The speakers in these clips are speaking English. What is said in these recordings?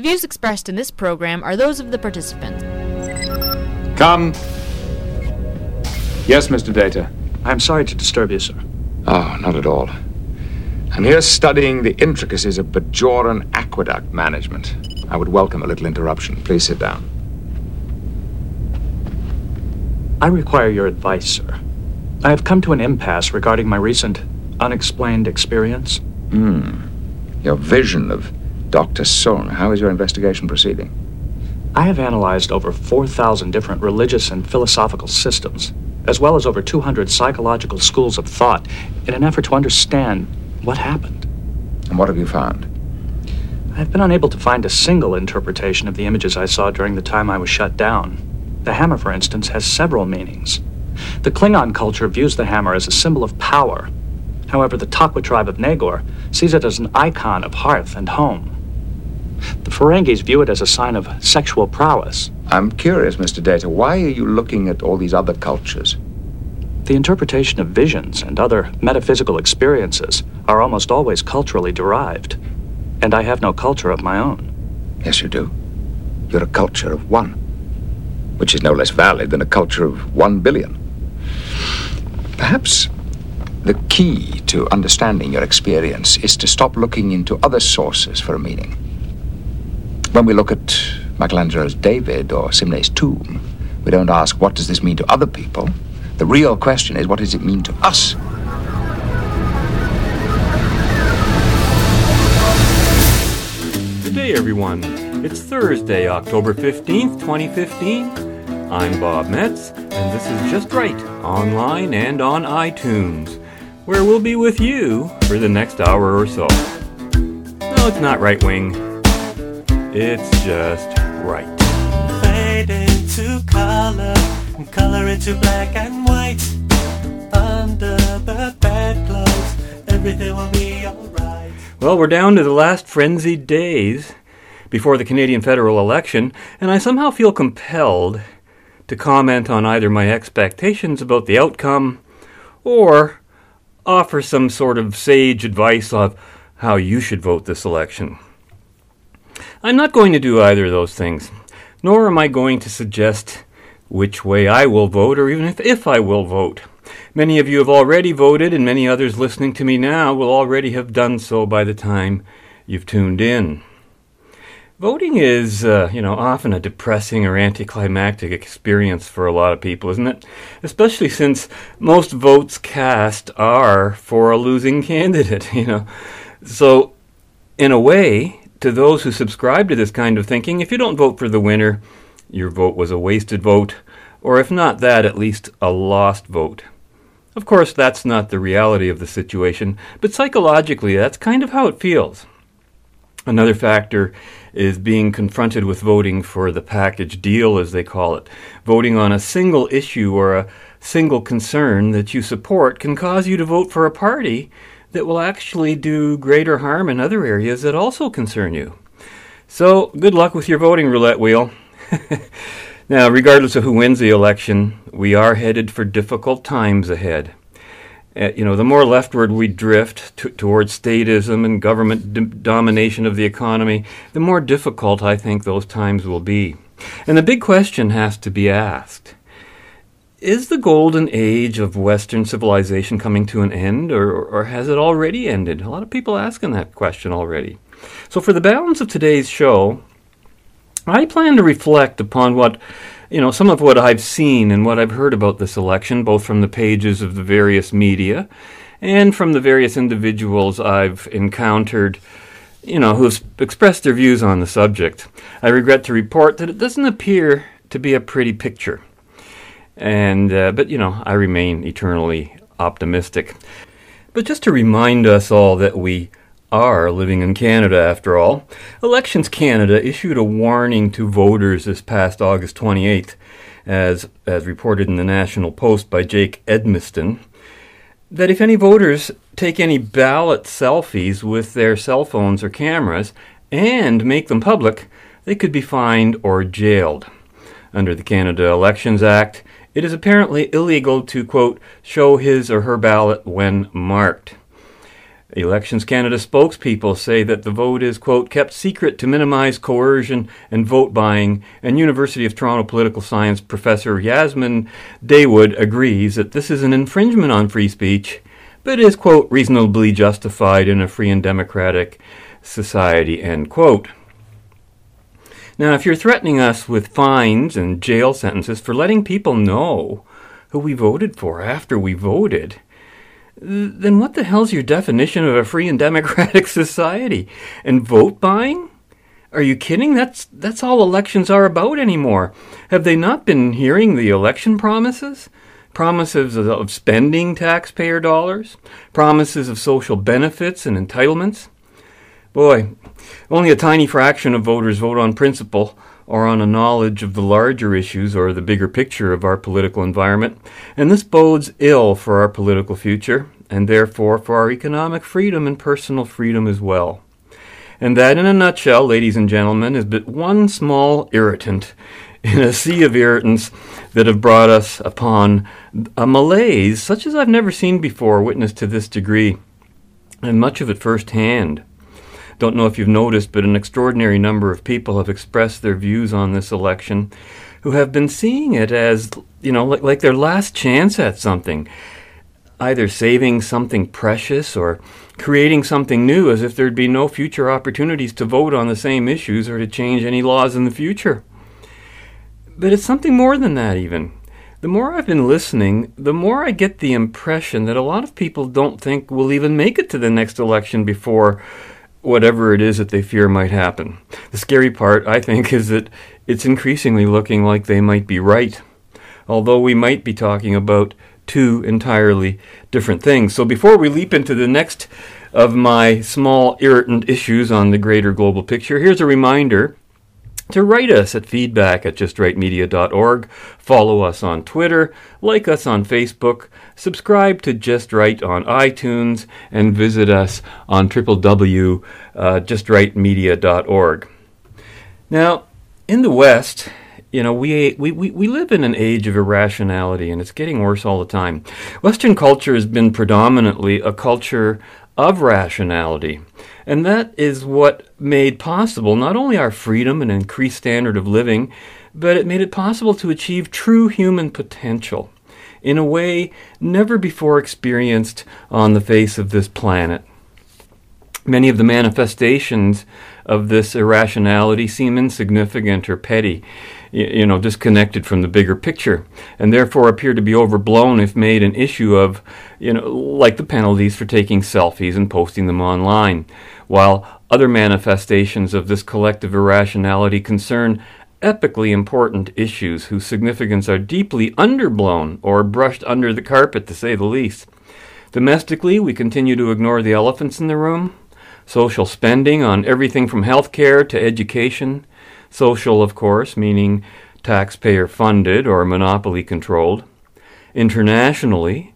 The views expressed in this program are those of the participants. Come. Yes, Mr. Data. I'm sorry to disturb you, sir. Oh, not at all. I'm here studying the intricacies of Bajoran aqueduct management. I would welcome a little interruption. Please sit down. I require your advice, sir. I have come to an impasse regarding my recent unexplained experience. Hmm. Your vision of Dr. Soong. How is your investigation proceeding? I have analyzed over 4,000 different religious and philosophical systems, as well as over 200 psychological schools of thought, in an effort to understand what happened. And what have you found? I have been unable to find a single interpretation of the images I saw during the time I was shut down. The hammer, for instance, has several meanings. The Klingon culture views the hammer as a symbol of power. However, the Takwa tribe of Nagor sees it as an icon of hearth and home. The Ferengis view it as a sign of sexual prowess. I'm curious, Mr. Data. Why are you looking at all these other cultures? The interpretation of visions and other metaphysical experiences are almost always culturally derived. And I have no culture of my own. Yes, you do. You're a culture of one, which is no less valid than a culture of one billion. Perhaps the key to understanding your experience is to stop looking into other sources for a meaning. When we look at Michelangelo's David or Simne's tomb, we don't ask, what does this mean to other people? The real question is, what does it mean to us? Good day, everyone. It's Thursday, October 15th, 2015. I'm Bob Metz, and this is Just Right, online and on iTunes, where we'll be with you for the next hour or so. No, it's not right wing, it's just right. Fade into color, and color into black and white. Under the bedclothes, everything will be alright. Well, we're down to the last frenzied days before the Canadian federal election, and I somehow feel compelled to comment on either my expectations about the outcome or offer some sort of sage advice of how you should vote this election. I'm not going to do either of those things, nor am I going to suggest which way I will vote or even if, if I will vote. Many of you have already voted, and many others listening to me now will already have done so by the time you've tuned in. Voting is, uh, you know, often a depressing or anticlimactic experience for a lot of people, isn't it? Especially since most votes cast are for a losing candidate, you know. So, in a way, to those who subscribe to this kind of thinking, if you don't vote for the winner, your vote was a wasted vote, or if not that, at least a lost vote. Of course, that's not the reality of the situation, but psychologically, that's kind of how it feels. Another factor is being confronted with voting for the package deal, as they call it. Voting on a single issue or a single concern that you support can cause you to vote for a party that will actually do greater harm in other areas that also concern you. So, good luck with your voting roulette wheel. now, regardless of who wins the election, we are headed for difficult times ahead. Uh, you know, the more leftward we drift t- towards statism and government d- domination of the economy, the more difficult I think those times will be. And the big question has to be asked Is the golden age of Western civilization coming to an end, or, or has it already ended? A lot of people asking that question already. So, for the balance of today's show, I plan to reflect upon what you know, some of what I've seen and what I've heard about this election, both from the pages of the various media and from the various individuals I've encountered, you know, who've expressed their views on the subject. I regret to report that it doesn't appear to be a pretty picture. And, uh, but, you know, I remain eternally optimistic. But just to remind us all that we are living in Canada after all, Elections Canada issued a warning to voters this past August 28th, as, as reported in the National Post by Jake Edmiston, that if any voters take any ballot selfies with their cell phones or cameras and make them public, they could be fined or jailed. Under the Canada Elections Act, it is apparently illegal to, quote, show his or her ballot when marked. Elections Canada spokespeople say that the vote is, quote, kept secret to minimize coercion and vote buying, and University of Toronto political science professor Yasmin Dawood agrees that this is an infringement on free speech, but is, quote, reasonably justified in a free and democratic society, end quote. Now, if you're threatening us with fines and jail sentences for letting people know who we voted for after we voted, then what the hell's your definition of a free and democratic society? And vote buying? Are you kidding? That's that's all elections are about anymore. Have they not been hearing the election promises? Promises of spending taxpayer dollars, promises of social benefits and entitlements. Boy, only a tiny fraction of voters vote on principle or on a knowledge of the larger issues or the bigger picture of our political environment, and this bodes ill for our political future, and therefore for our economic freedom and personal freedom as well. And that, in a nutshell, ladies and gentlemen, is but one small irritant in a sea of irritants that have brought us upon a malaise such as I've never seen before, witnessed to this degree, and much of it firsthand. Don't know if you've noticed, but an extraordinary number of people have expressed their views on this election who have been seeing it as, you know, like, like their last chance at something. Either saving something precious or creating something new as if there'd be no future opportunities to vote on the same issues or to change any laws in the future. But it's something more than that, even. The more I've been listening, the more I get the impression that a lot of people don't think we'll even make it to the next election before whatever it is that they fear might happen. The scary part, I think, is that it's increasingly looking like they might be right, although we might be talking about two entirely different things. So before we leap into the next of my small irritant issues on the greater global picture, here's a reminder to write us at feedback at justrightmedia.org, follow us on Twitter, like us on Facebook, subscribe to Just Right on iTunes, and visit us on www.justrightmedia.org. Uh, now, in the West, you know, we, we, we, we live in an age of irrationality, and it's getting worse all the time. Western culture has been predominantly a culture of rationality. And that is what made possible not only our freedom and increased standard of living, but it made it possible to achieve true human potential in a way never before experienced on the face of this planet. Many of the manifestations of this irrationality seem insignificant or petty, you know, disconnected from the bigger picture, and therefore appear to be overblown if made an issue of, you know, like the penalties for taking selfies and posting them online, while other manifestations of this collective irrationality concern epically important issues whose significance are deeply underblown or brushed under the carpet, to say the least. Domestically, we continue to ignore the elephants in the room. Social spending on everything from health care to education. Social, of course, meaning taxpayer funded or monopoly controlled. Internationally,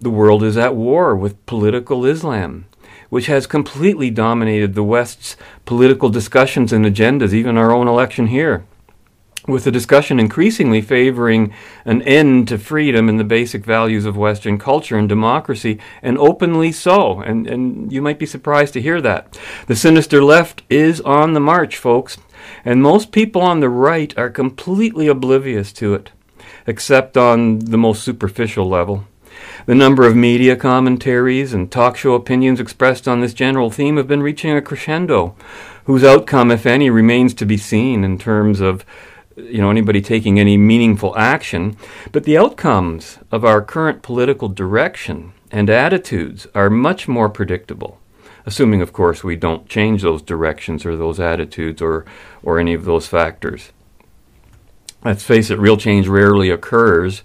the world is at war with political Islam which has completely dominated the West's political discussions and agendas, even our own election here. With the discussion increasingly favoring an end to freedom and the basic values of Western culture and democracy, and openly so. And, and you might be surprised to hear that. The sinister left is on the march, folks, and most people on the right are completely oblivious to it, except on the most superficial level. The number of media commentaries and talk show opinions expressed on this general theme have been reaching a crescendo, whose outcome, if any, remains to be seen in terms of you know anybody taking any meaningful action. But the outcomes of our current political direction and attitudes are much more predictable assuming, of course, we don't change those directions or those attitudes or, or any of those factors. Let's face it, real change rarely occurs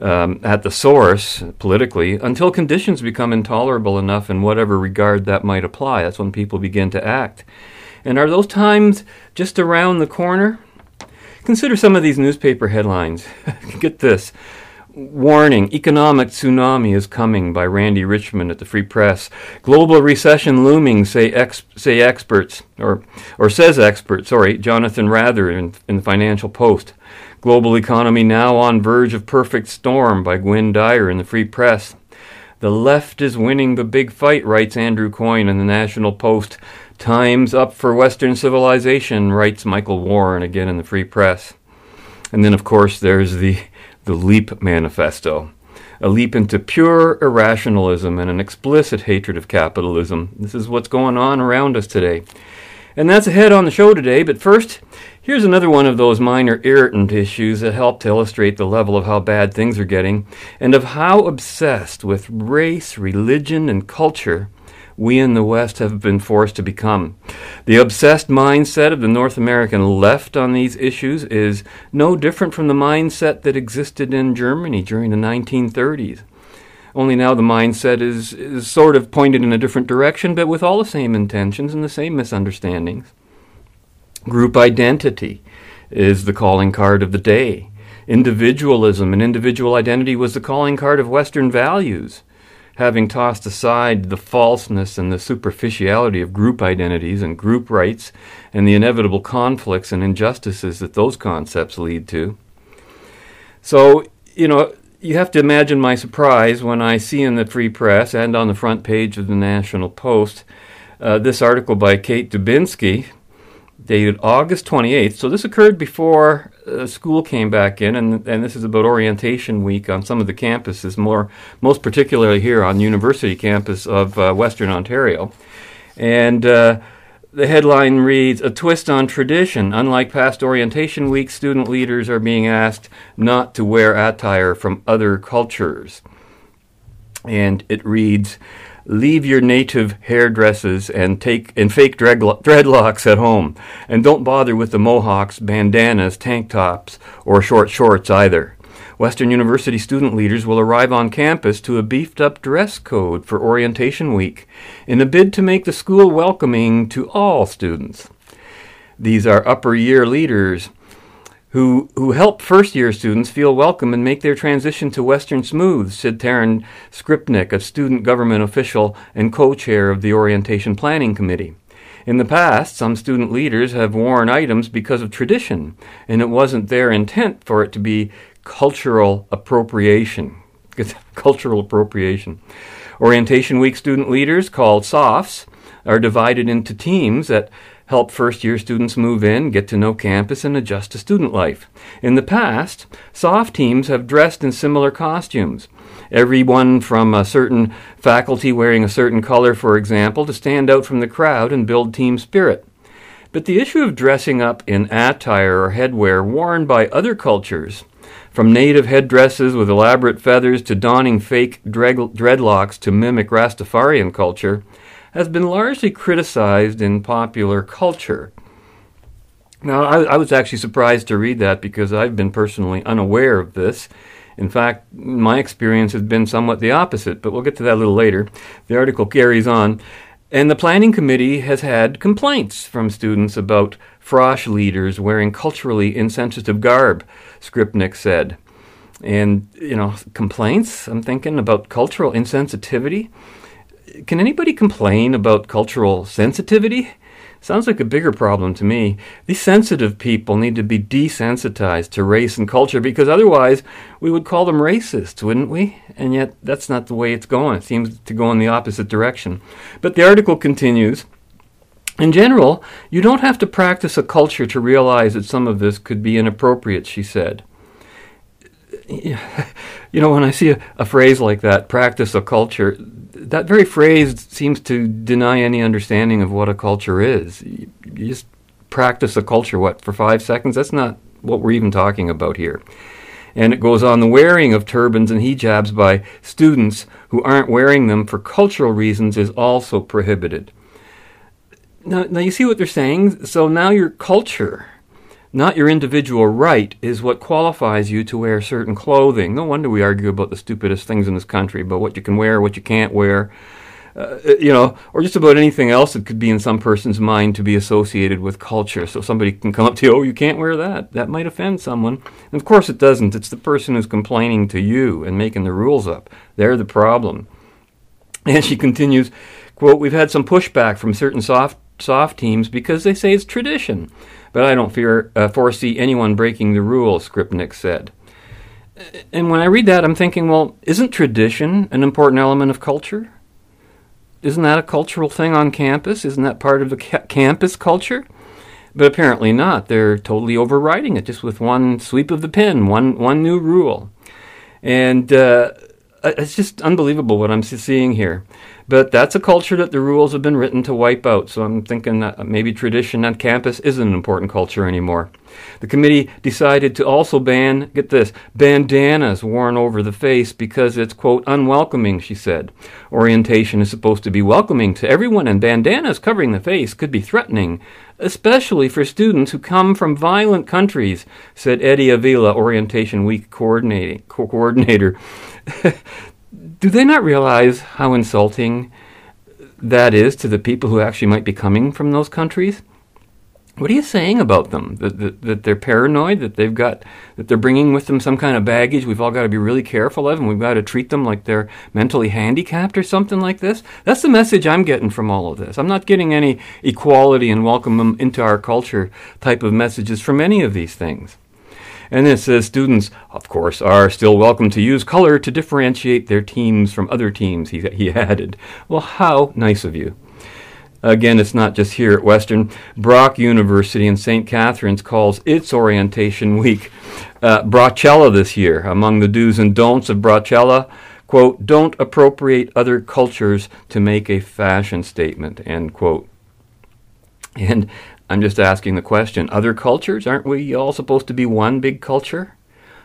um, at the source politically until conditions become intolerable enough in whatever regard that might apply. That's when people begin to act. And are those times just around the corner? Consider some of these newspaper headlines. Get this. Warning, economic tsunami is coming by Randy Richmond at the Free Press. Global recession looming, say ex- say experts, or or says expert. Sorry, Jonathan Ratner in, in the Financial Post. Global Economy Now on Verge of Perfect Storm by Gwynne Dyer in the Free Press. The left is winning the big fight, writes Andrew Coyne in the National Post. Time's up for Western civilization, writes Michael Warren again in the Free Press. And then, of course, there's the, the LEAP Manifesto a leap into pure irrationalism and an explicit hatred of capitalism. This is what's going on around us today. And that's ahead on the show today, but first, here's another one of those minor irritant issues that help to illustrate the level of how bad things are getting and of how obsessed with race, religion, and culture we in the West have been forced to become. The obsessed mindset of the North American left on these issues is no different from the mindset that existed in Germany during the 1930s. Only now the mindset is, is sort of pointed in a different direction, but with all the same intentions and the same misunderstandings. Group identity is the calling card of the day. Individualism and individual identity was the calling card of Western values having tossed aside the falseness and the superficiality of group identities and group rights and the inevitable conflicts and injustices that those concepts lead to. So, you know, you have to imagine my surprise when I see in the Free Press and on the front page of the National Post uh, this article by Kate Dubinski, dated August 28th. So this occurred before uh, school came back in, and, and this is about orientation week on some of the campuses, more most particularly here on University campus of uh, Western Ontario. And uh, the headline reads A twist on tradition. Unlike past orientation week, student leaders are being asked not to wear attire from other cultures. And it reads, leave your native hairdresses and take and fake dreadlocks at home. And don't bother with the mohawks bandanas tank tops or short shorts either. Western university student leaders will arrive on campus to a beefed up dress code for orientation week in a bid to make the school welcoming to all students. These are upper year leaders who, who help first year students feel welcome and make their transition to Western smooth, said Taryn Skripnik, a student government official and co chair of the Orientation Planning Committee. In the past, some student leaders have worn items because of tradition, and it wasn't their intent for it to be cultural appropriation. cultural appropriation. Orientation Week student leaders, called SOFs, are divided into teams that help first year students move in, get to know campus, and adjust to student life. In the past, soft teams have dressed in similar costumes. Everyone from a certain faculty wearing a certain color, for example, to stand out from the crowd and build team spirit. But the issue of dressing up in attire or headwear worn by other cultures, from native headdresses with elaborate feathers to donning fake dreadlocks to mimic Rastafarian culture, has been largely criticized in popular culture. Now, I, I, was actually surprised to read that because I've been personally unaware of this. In fact, my experience has been somewhat the opposite, but we'll get to that a little later. The article carries on. And the planning committee has had complaints from students about frosh leaders wearing culturally insensitive garb, Skripnik said. And, you know, complaints, I'm thinking about cultural insensitivity can anybody complain about cultural sensitivity? Sounds like a bigger problem to me. These sensitive people need to be desensitized to race and culture because otherwise we would call them racist, wouldn't we? And yet that's not the way it's going. It seems to go in the opposite direction. But the article continues. In general, you don't have to practice a culture to realize that some of this could be inappropriate, she said. You know, when I see a, a phrase like that, practice a culture, that very phrase seems to deny any understanding of what a culture is. You, you just practice a culture, what, for five seconds? That's not what we're even talking about here. And it goes on the wearing of turbans and hijabs by students who aren't wearing them for cultural reasons is also prohibited. Now, now you see what they're saying? So now your culture not your individual right, is what qualifies you to wear certain clothing. No wonder we argue about the stupidest things in this country, about what you can wear, what you can't wear, uh, you know, or just about anything else that could be in some person's mind to be associated with culture. So somebody can come up to you, oh, you can't wear that. That might offend someone. And of course it doesn't. It's the person who's complaining to you and making the rules up. They're the problem. And she continues, quote, we've had some pushback from certain soft SOF teams because they say it's tradition but I don't fear, uh, foresee anyone breaking the rule, Skripnik said. And when I read that, I'm thinking, well, isn't tradition an important element of culture? Isn't that a cultural thing on campus? Isn't that part of the ca- campus culture? But apparently not. They're totally overriding it just with one sweep of the pen, one, one new rule. And uh, it's just unbelievable what I'm seeing here. But that's a culture that the rules have been written to wipe out. So I'm thinking that maybe tradition on campus isn't an important culture anymore. The committee decided to also ban, get this, bandanas worn over the face because it's, quote, unwelcoming, she said. Orientation is supposed to be welcoming to everyone, and bandanas covering the face could be threatening, especially for students who come from violent countries, said Eddie Avila, Orientation Week coordinator. Do they not realize how insulting that is to the people who actually might be coming from those countries? What are you saying about them? That, that, that, they're paranoid, that they've got, that they're bringing with them some kind of baggage we've all got to be really careful of, and we've got to treat them like they're mentally handicapped or something like this? That's the message I'm getting from all of this. I'm not getting any equality and welcome them into our culture type of messages from any of these things. And it says students, of course, are still welcome to use color to differentiate their teams from other teams, he, he added. Well, how nice of you. Again, it's not just here at Western. Brock University in St. Catharines calls its orientation week uh, Brockella this year. Among the do's and don'ts of Brockella, quote, don't appropriate other cultures to make a fashion statement, end quote. And I'm just asking the question other cultures, aren't we all supposed to be one big culture?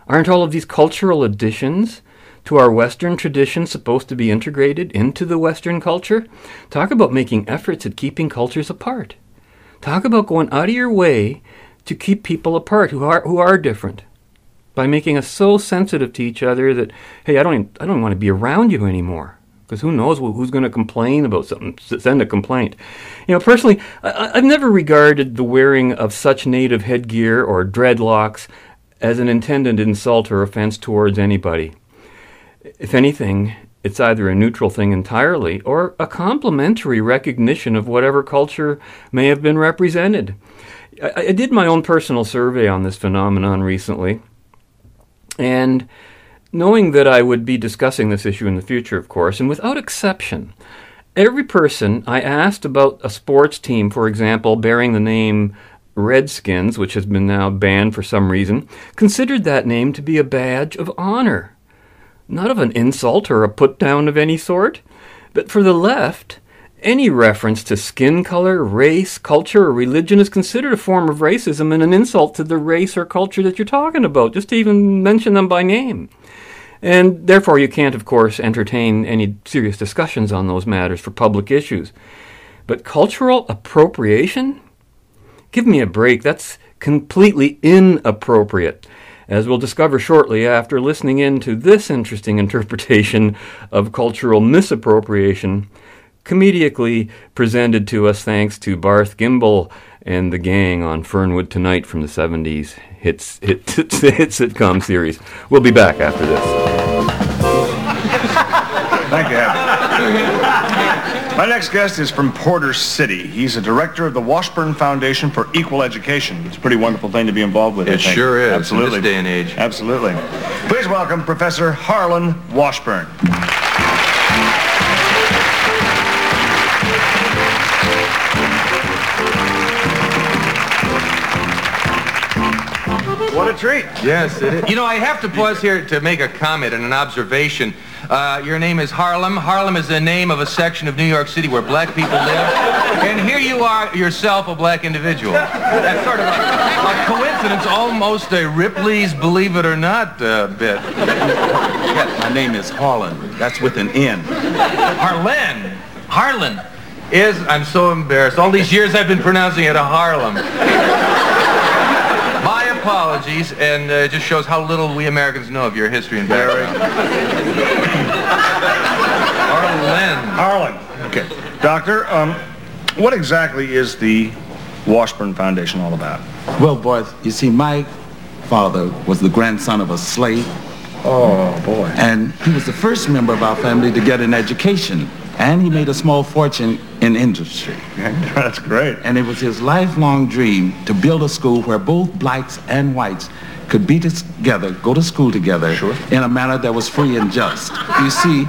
Aren't all of these cultural additions to our Western tradition supposed to be integrated into the Western culture? Talk about making efforts at keeping cultures apart. Talk about going out of your way to keep people apart who are who are different by making us so sensitive to each other that hey, I don't even, I don't want to be around you anymore because who knows who's going to complain about something send a complaint you know personally I, have never regarded the wearing of such native headgear or dreadlocks as an intended insult or offense towards anybody if anything, it's either a neutral thing entirely or a complementary recognition of whatever culture may have been represented. I, I, did my own personal survey on this phenomenon recently, and knowing that I would be discussing this issue in the future, of course, and without exception, every person I asked about a sports team, for example, bearing the name Redskins, which has been now banned for some reason, considered that name to be a badge of honor not of an insult or a put down of any sort. But for the left, any reference to skin color, race, culture, or religion is considered a form of racism and an insult to the race or culture that you're talking about, just to even mention them by name. And therefore, you can't, of course, entertain any serious discussions on those matters for public issues. But cultural appropriation? Give me a break. That's completely inappropriate as we'll discover shortly after listening in to this interesting interpretation of cultural misappropriation, comedically presented to us thanks to Barth Gimble and the gang on Fernwood Tonight from the 70s hits, hit, hit sitcom series. We'll be back after this. Thank you, my next guest is from Porter City. He's a director of the Washburn Foundation for Equal Education. It's a pretty wonderful thing to be involved with. It sure is. Absolutely. In this day and age. Absolutely. Please welcome Professor Harlan Washburn. What a treat. Yes, it is. You know, I have to pause here to make a comment and an observation. Uh, your name is Harlem. Harlem is the name of a section of New York City where black people live. And here you are yourself a black individual. That's sort of a, a coincidence, almost a Ripley's Believe It or Not uh, bit. Yes, my name is Harlan. That's with an N. Harlan. Harlan is, I'm so embarrassed. All these years I've been pronouncing it a Harlem apologies, and uh, it just shows how little we Americans know of your history and background. Harlan. Harlan. Okay. Doctor, um, what exactly is the Washburn Foundation all about? Well, boys, you see, my father was the grandson of a slave. Oh, boy. And he was the first member of our family to get an education. And he made a small fortune in industry. That's great. And it was his lifelong dream to build a school where both blacks and whites could be together, go to school together Sure. in a manner that was free and just. You see,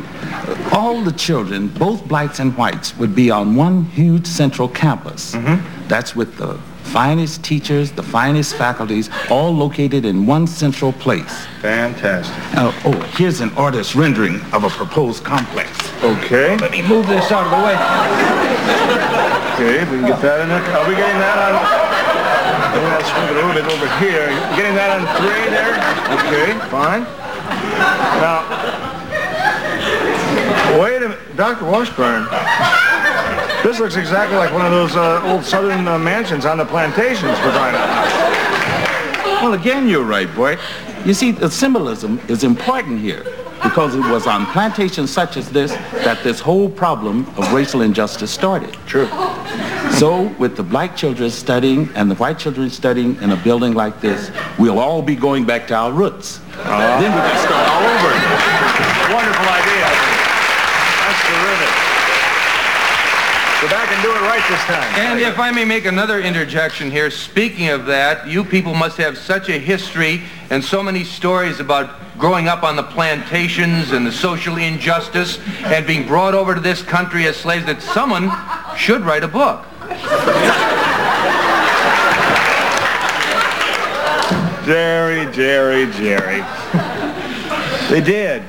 all the children, both blacks and whites, would be on one huge central campus. Mm-hmm. That's with the finest teachers, the finest faculties, all located in one central place. Fantastic. Now, oh, here's an artist's rendering of a proposed complex. Okay. Let me move this out of the way. Okay, we can get that in there. Are we getting that on? Maybe I'll swing it a little bit over here. Getting that on three there? Okay, fine. Now, wait a minute, Dr. Washburn. This looks exactly like one of those uh, old southern uh, mansions on the plantations we're trying to. Well, again, you're right, boy. You see, the symbolism is important here because it was on plantations such as this that this whole problem of racial injustice started. True. So, with the black children studying and the white children studying in a building like this, we'll all be going back to our roots. Uh-huh. Then we can start all over again. Wonderful idea. That's terrific. Go back and do it right this time. And if I may make another interjection here, speaking of that, you people must have such a history and so many stories about growing up on the plantations and the social injustice and being brought over to this country as slaves that someone should write a book. Jerry, Jerry, Jerry. they did.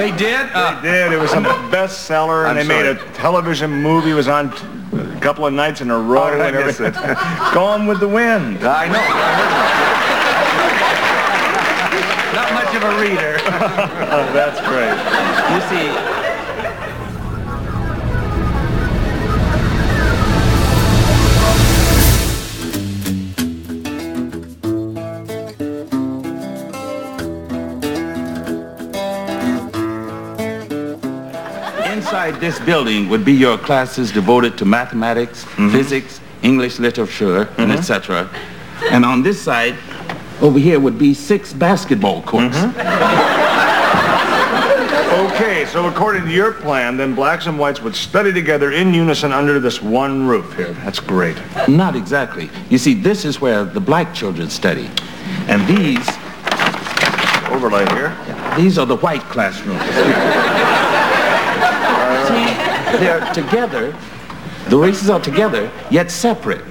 They did? Uh, They did. It was a bestseller, and I'm they made a television movie. It was on a couple of nights in a row. How did I and miss everything. Gone with the Wind. I know. Not much of a reader. Oh, that's great. You see, Inside this building would be your classes devoted to mathematics, mm-hmm. physics, English literature, and mm-hmm. etc. And on this side, over here would be six basketball courts. Mm-hmm. Okay, so according to your plan, then blacks and whites would study together in unison under this one roof here. That's great. Not exactly. You see, this is where the black children study. And these, Overlay here. these are the white classrooms. they're together. The races are together, yet separate.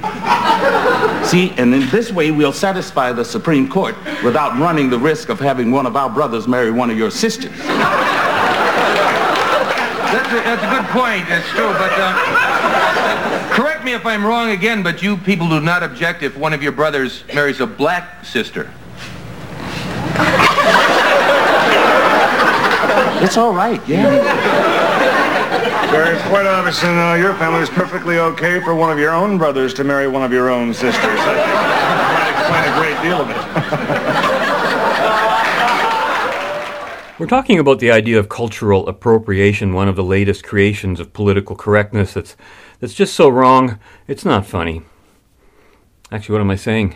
See, and in this way, we'll satisfy the Supreme Court without running the risk of having one of our brothers marry one of your sisters. That's a, that's a good point. That's true. But uh, correct me if I'm wrong again. But you people do not object if one of your brothers marries a black sister. It's all right, yeah. Very quite obvious, and uh, your family is perfectly okay for one of your own brothers to marry one of your own sisters. I explain a great deal of it. We're talking about the idea of cultural appropriation, one of the latest creations of political correctness that's, that's just so wrong, it's not funny. Actually, what am I saying?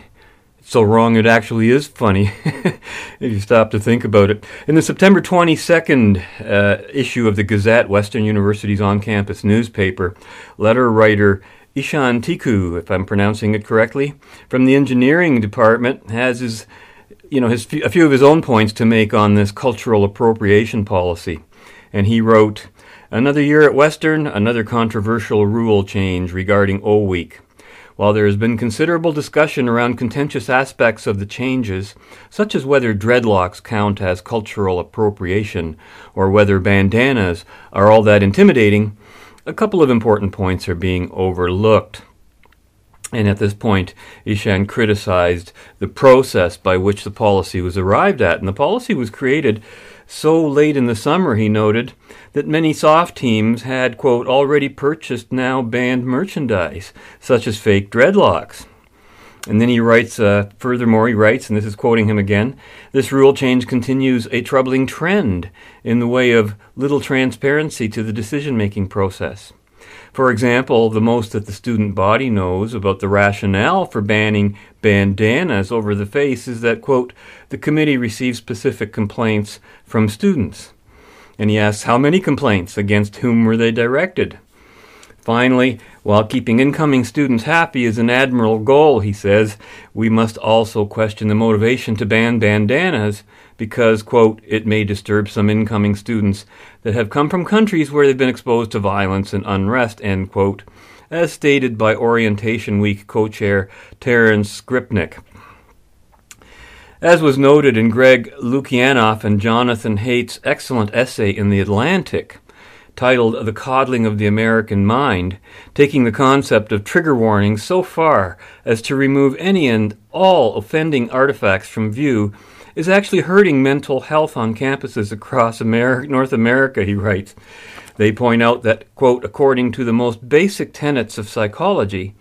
So wrong it actually is funny, if you stop to think about it. In the September 22nd uh, issue of the Gazette, Western University's on campus newspaper, letter writer Ishan Tiku, if I'm pronouncing it correctly, from the engineering department, has his you know, his, a few of his own points to make on this cultural appropriation policy. And he wrote, Another year at Western, another controversial rule change regarding O Week. While there has been considerable discussion around contentious aspects of the changes, such as whether dreadlocks count as cultural appropriation or whether bandanas are all that intimidating, a couple of important points are being overlooked. And at this point, Ishan criticized the process by which the policy was arrived at. And the policy was created so late in the summer, he noted, that many soft teams had, quote, already purchased now banned merchandise, such as fake dreadlocks. And then he writes, uh, furthermore, he writes, and this is quoting him again this rule change continues a troubling trend in the way of little transparency to the decision making process. For example, the most that the student body knows about the rationale for banning bandanas over the face is that, quote, the committee receives specific complaints from students. And he asks how many complaints, against whom were they directed? Finally, while keeping incoming students happy is an admirable goal, he says, we must also question the motivation to ban bandanas because, quote, it may disturb some incoming students that have come from countries where they've been exposed to violence and unrest, end quote, as stated by Orientation Week co chair Terence Skripnik. As was noted in Greg Lukianoff and Jonathan Haidt's excellent essay in The Atlantic, titled The Coddling of the American Mind, taking the concept of trigger warnings so far as to remove any and all offending artifacts from view, is actually hurting mental health on campuses across North America, he writes. They point out that, quote, according to the most basic tenets of psychology,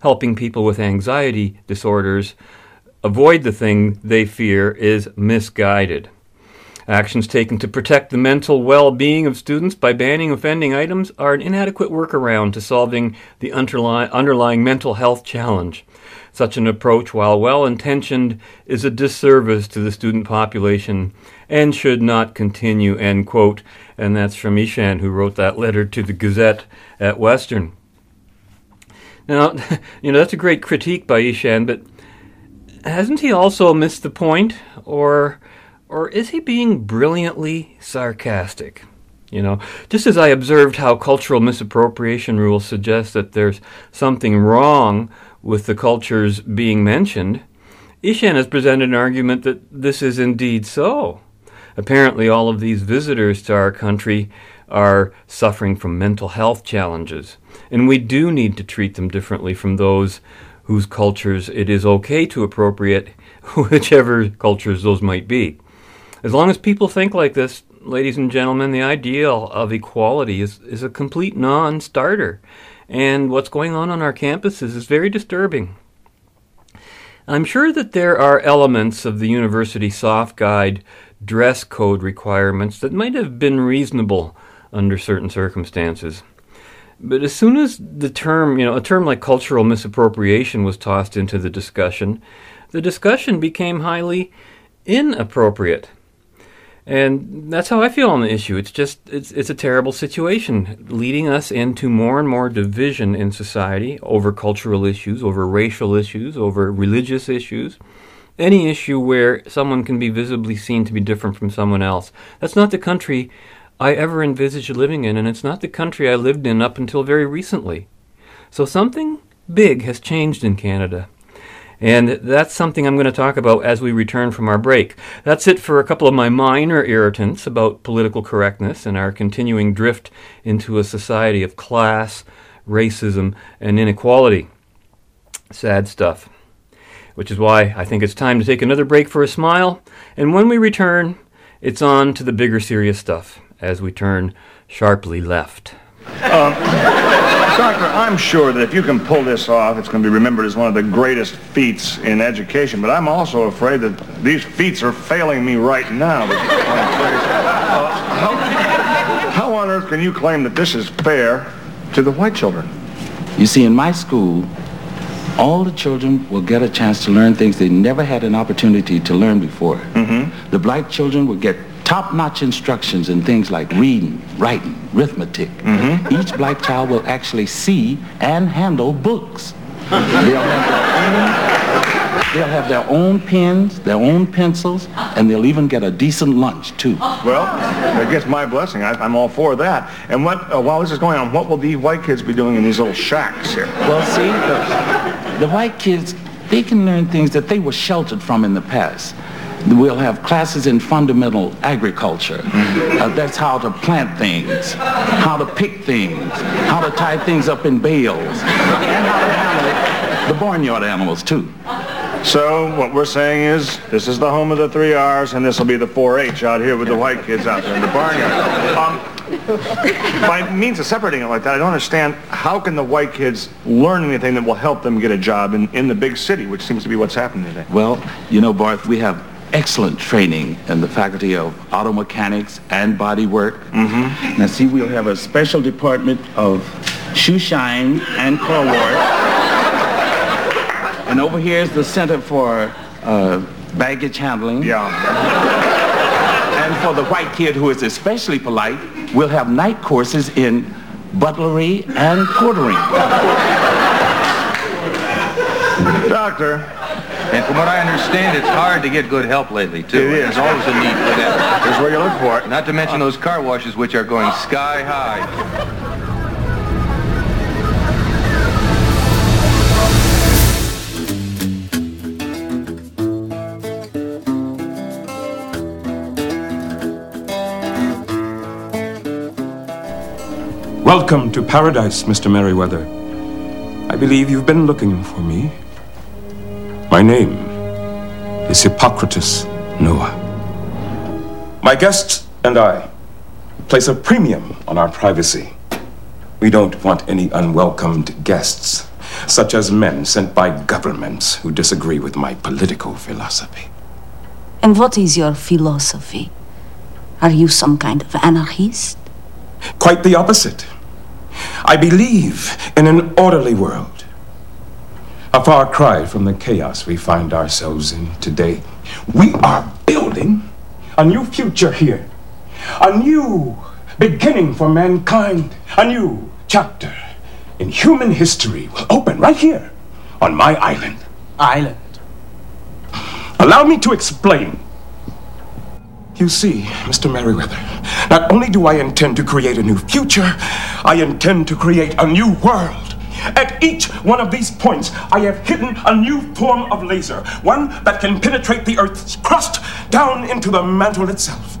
helping people with anxiety disorders avoid the thing they fear is misguided. Actions taken to protect the mental well being of students by banning offending items are an inadequate workaround to solving the underlying, underlying mental health challenge. Such an approach, while well intentioned, is a disservice to the student population and should not continue. End quote. And that's from Ishan, who wrote that letter to the Gazette at Western. Now, you know, that's a great critique by Ishan, but hasn't he also missed the point? Or or is he being brilliantly sarcastic? You know, just as I observed how cultural misappropriation rules suggest that there's something wrong with the cultures being mentioned, Ishan has presented an argument that this is indeed so. Apparently, all of these visitors to our country are suffering from mental health challenges, and we do need to treat them differently from those whose cultures it is okay to appropriate, whichever cultures those might be. As long as people think like this, ladies and gentlemen, the ideal of equality is, is a complete non starter. And what's going on on our campuses is very disturbing. I'm sure that there are elements of the university soft guide dress code requirements that might have been reasonable under certain circumstances. But as soon as the term, you know, a term like cultural misappropriation was tossed into the discussion, the discussion became highly inappropriate. And that's how I feel on the issue. It's just it's it's a terrible situation, leading us into more and more division in society over cultural issues, over racial issues, over religious issues. Any issue where someone can be visibly seen to be different from someone else. That's not the country I ever envisaged living in, and it's not the country I lived in up until very recently. So something big has changed in Canada. And that's something I'm going to talk about as we return from our break. That's it for a couple of my minor irritants about political correctness and our continuing drift into a society of class, racism, and inequality. Sad stuff. Which is why I think it's time to take another break for a smile. And when we return, it's on to the bigger serious stuff as we turn sharply left. Um, Doctor, I'm sure that if you can pull this off, it's going to be remembered as one of the greatest feats in education. But I'm also afraid that these feats are failing me right now. Uh, how, how on earth can you claim that this is fair to the white children? You see, in my school, all the children will get a chance to learn things they never had an opportunity to learn before. Mm-hmm. The black children will get top-notch instructions in things like reading, writing, arithmetic. Mm-hmm. Each black child will actually see and handle books. They'll have, own, they'll have their own pens, their own pencils, and they'll even get a decent lunch, too. Well, that gets my blessing. I, I'm all for that. And what, uh, while this is going on, what will the white kids be doing in these little shacks here? Well, see, the, the white kids, they can learn things that they were sheltered from in the past. We'll have classes in fundamental agriculture. Uh, that's how to plant things, how to pick things, how to tie things up in bales, and how to handle the barnyard animals, too. So what we're saying is, this is the home of the three R's, and this will be the 4-H out here with the white kids out there in the barnyard. Um, by means of separating it like that, I don't understand how can the white kids learn anything that will help them get a job in, in the big city, which seems to be what's happening today. Well, you know, Barth, we have excellent training in the faculty of auto mechanics and body work. Mm-hmm. Now, see, we'll have a special department of shoe shine and car wash. And over here is the Center for uh, Baggage Handling. Yeah. And for the white kid who is especially polite, we'll have night courses in butlery and portering. Doctor, And from what I understand, it's hard to get good help lately, too. It is. There's always a need for that. here's where you look for it. Not to mention those car washes, which are going sky high. Welcome to paradise, Mr. Merriweather. I believe you've been looking for me. My name is Hippocrates Noah. My guests and I place a premium on our privacy. We don't want any unwelcomed guests, such as men sent by governments who disagree with my political philosophy. And what is your philosophy? Are you some kind of anarchist? Quite the opposite. I believe in an orderly world. A far cry from the chaos we find ourselves in today. We are building a new future here. A new beginning for mankind. A new chapter in human history will open right here on my island. Island. Allow me to explain. You see, Mr. Merriweather, not only do I intend to create a new future, I intend to create a new world. At each one of these points, I have hidden a new form of laser, one that can penetrate the Earth's crust down into the mantle itself.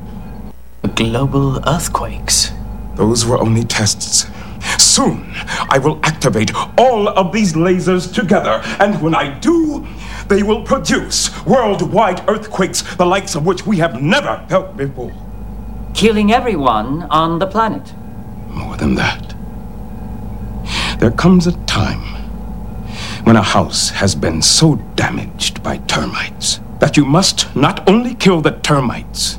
Global earthquakes. Those were only tests. Soon, I will activate all of these lasers together, and when I do, they will produce worldwide earthquakes, the likes of which we have never felt before. Killing everyone on the planet. More than that. There comes a time when a house has been so damaged by termites that you must not only kill the termites,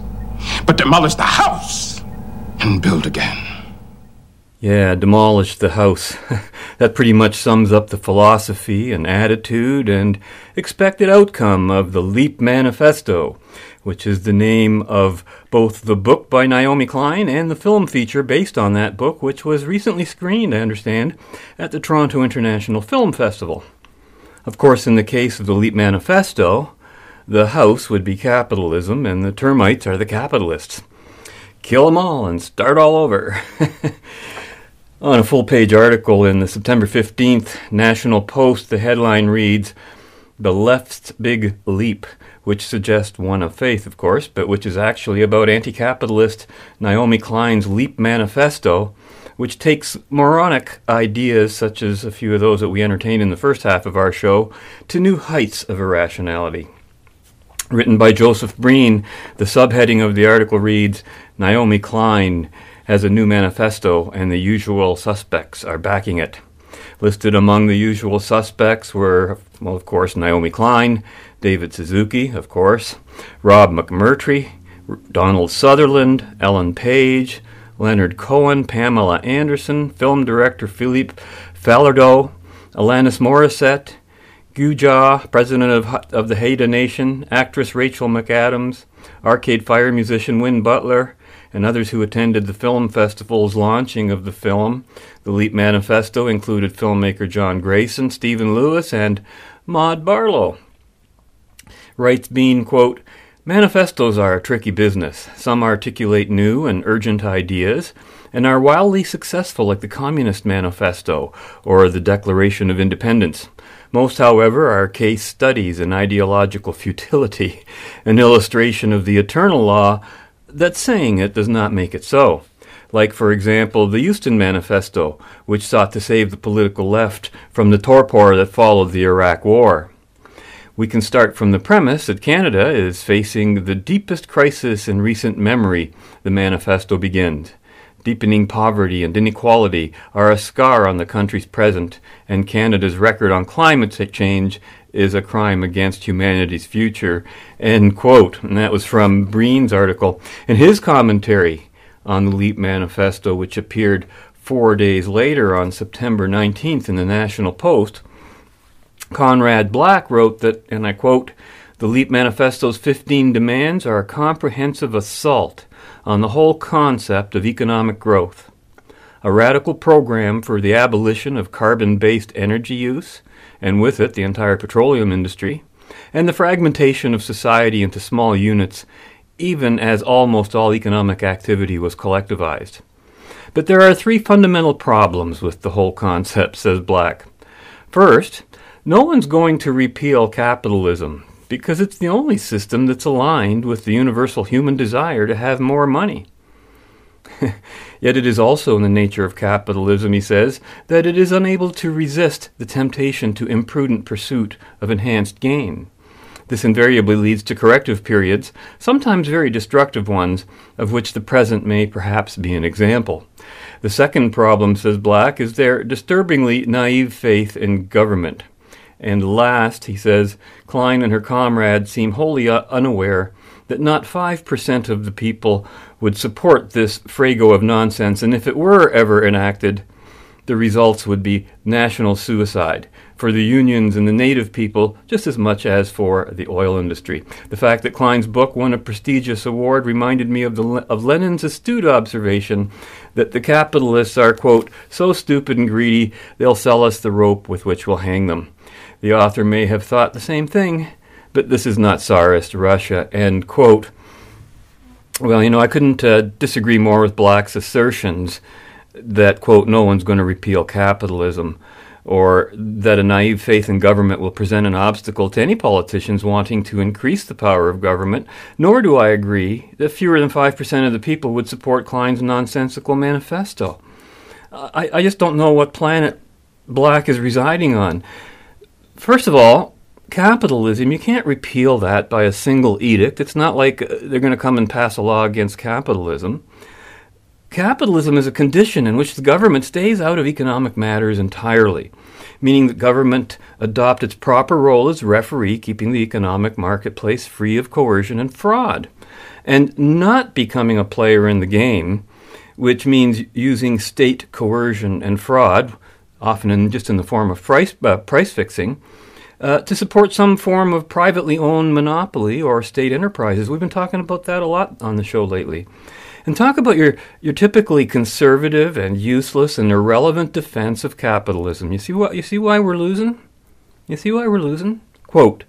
but demolish the house and build again. Yeah, demolish the house. that pretty much sums up the philosophy and attitude and expected outcome of the Leap Manifesto, which is the name of both the book by Naomi Klein and the film feature based on that book, which was recently screened, I understand, at the Toronto International Film Festival. Of course, in the case of the Leap Manifesto, the house would be capitalism and the termites are the capitalists. Kill them all and start all over. On a full page article in the September 15th National Post, the headline reads The Left's Big Leap, which suggests one of faith, of course, but which is actually about anti capitalist Naomi Klein's Leap Manifesto, which takes moronic ideas, such as a few of those that we entertained in the first half of our show, to new heights of irrationality. Written by Joseph Brean, the subheading of the article reads Naomi Klein has a new manifesto, and the usual suspects are backing it. Listed among the usual suspects were, well, of course, Naomi Klein, David Suzuki, of course, Rob McMurtry, Donald Sutherland, Ellen Page, Leonard Cohen, Pamela Anderson, film director Philippe Falardeau, Alanis Morissette, Guujaaw, president of, of the Haida Nation, actress Rachel McAdams, Arcade Fire musician Win Butler, and others who attended the film festival's launching of the film. The Leap Manifesto included filmmaker John Grayson, Stephen Lewis, and Maude Barlow. Writes Bean, quote, Manifestos are a tricky business. Some articulate new and urgent ideas and are wildly successful, like the Communist Manifesto or the Declaration of Independence. Most, however, are case studies in ideological futility, an illustration of the eternal law that saying it does not make it so. Like, for example, the Euston Manifesto, which sought to save the political left from the torpor that followed the Iraq War. We can start from the premise that Canada is facing the deepest crisis in recent memory, the manifesto begins. Deepening poverty and inequality are a scar on the country's present, and Canada's record on climate change is a crime against humanity's future. End quote. And that was from Brean's article. In his commentary on the LEAP Manifesto, which appeared four days later on September 19th in the National Post, Conrad Black wrote that, and I quote, The LEAP Manifesto's 15 demands are a comprehensive assault on the whole concept of economic growth. A radical program for the abolition of carbon based energy use, and with it the entire petroleum industry, and the fragmentation of society into small units, even as almost all economic activity was collectivized. But there are three fundamental problems with the whole concept, says Black. First, no one's going to repeal capitalism because it's the only system that's aligned with the universal human desire to have more money. Yet it is also in the nature of capitalism, he says, that it is unable to resist the temptation to imprudent pursuit of enhanced gain. This invariably leads to corrective periods, sometimes very destructive ones, of which the present may perhaps be an example. The second problem, says Black, is their disturbingly naive faith in government. And last, he says, Klein and her comrades seem wholly unaware that not 5% of the people would support this Frago of nonsense, and if it were ever enacted, the results would be national suicide for the unions and the native people just as much as for the oil industry. The fact that Klein's book won a prestigious award reminded me of, the, of Lenin's astute observation that the capitalists are, quote, so stupid and greedy they'll sell us the rope with which we'll hang them. The author may have thought the same thing, but this is not Tsarist Russia, end quote. Well, you know, I couldn't uh, disagree more with Black's assertions that, quote, no one's going to repeal capitalism or that a naive faith in government will present an obstacle to any politicians wanting to increase the power of government, nor do I agree that fewer than 5% of the people would support Klein's nonsensical manifesto. I, I just don't know what planet Black is residing on. First of all, capitalism, you can't repeal that by a single edict. It's not like uh, they're going to come and pass a law against capitalism. Capitalism is a condition in which the government stays out of economic matters entirely, meaning that government adopt its proper role as referee, keeping the economic marketplace free of coercion and fraud, and not becoming a player in the game, which means using state coercion and fraud, often in, just in the form of price, uh, price fixing, uh, to support some form of privately owned monopoly or state enterprises. We've been talking about that a lot on the show lately. And talk about your, your typically conservative and useless and irrelevant defense of capitalism. You see, what, you see why we're losing? You see why we're losing? Quote,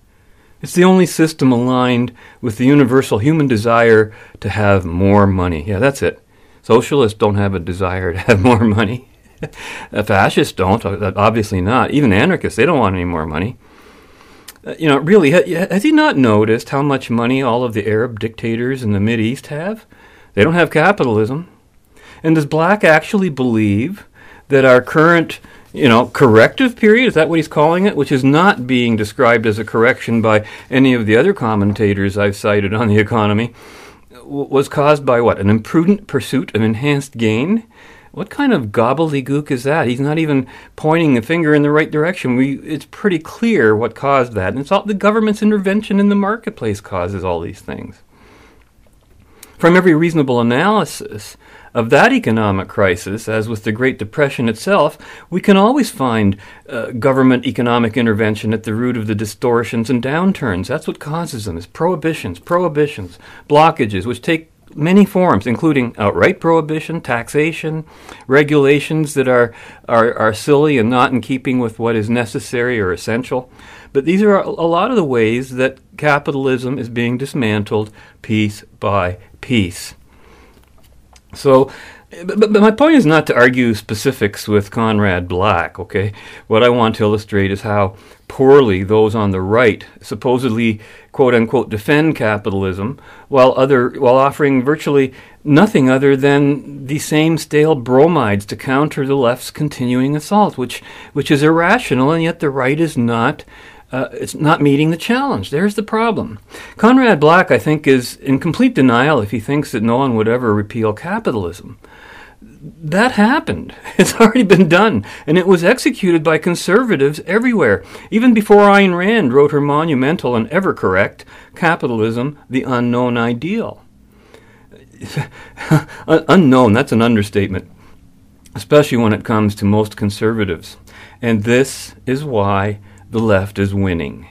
it's the only system aligned with the universal human desire to have more money. Yeah, that's it. Socialists don't have a desire to have more money. Fascists don't, obviously not. Even anarchists, they don't want any more money. Uh, you know, really, has he not noticed how much money all of the Arab dictators in the Mid East have? They don't have capitalism. And does Black actually believe that our current, you know, corrective period, is that what he's calling it, which is not being described as a correction by any of the other commentators I've cited on the economy, w- was caused by what? An imprudent pursuit of enhanced gain? What kind of gobbledygook is that? He's not even pointing the finger in the right direction. We, it's pretty clear what caused that. And it's all the government's intervention in the marketplace causes all these things. From every reasonable analysis of that economic crisis, as with the Great Depression itself, we can always find uh, government economic intervention at the root of the distortions and downturns. That's what causes them, is prohibitions, prohibitions, blockages, which take many forms, including outright prohibition, taxation, regulations that are, are, are silly and not in keeping with what is necessary or essential. But these are a lot of the ways that capitalism is being dismantled piece by piece. So, but, but, my point is not to argue specifics with Conrad Black, okay? What I want to illustrate is how poorly those on the right supposedly quote unquote defend capitalism while other while offering virtually nothing other than the same stale bromides to counter the left's continuing assault, which which is irrational and yet the right is not uh, it's not meeting the challenge. There's the problem. Conrad Black, I think, is in complete denial if he thinks that no one would ever repeal capitalism. That happened. It's already been done, and it was executed by conservatives everywhere, even before Ayn Rand wrote her monumental and ever correct Capitalism, the Unknown Ideal. Unknown, that's an understatement, especially when it comes to most conservatives. And this is why the left is winning.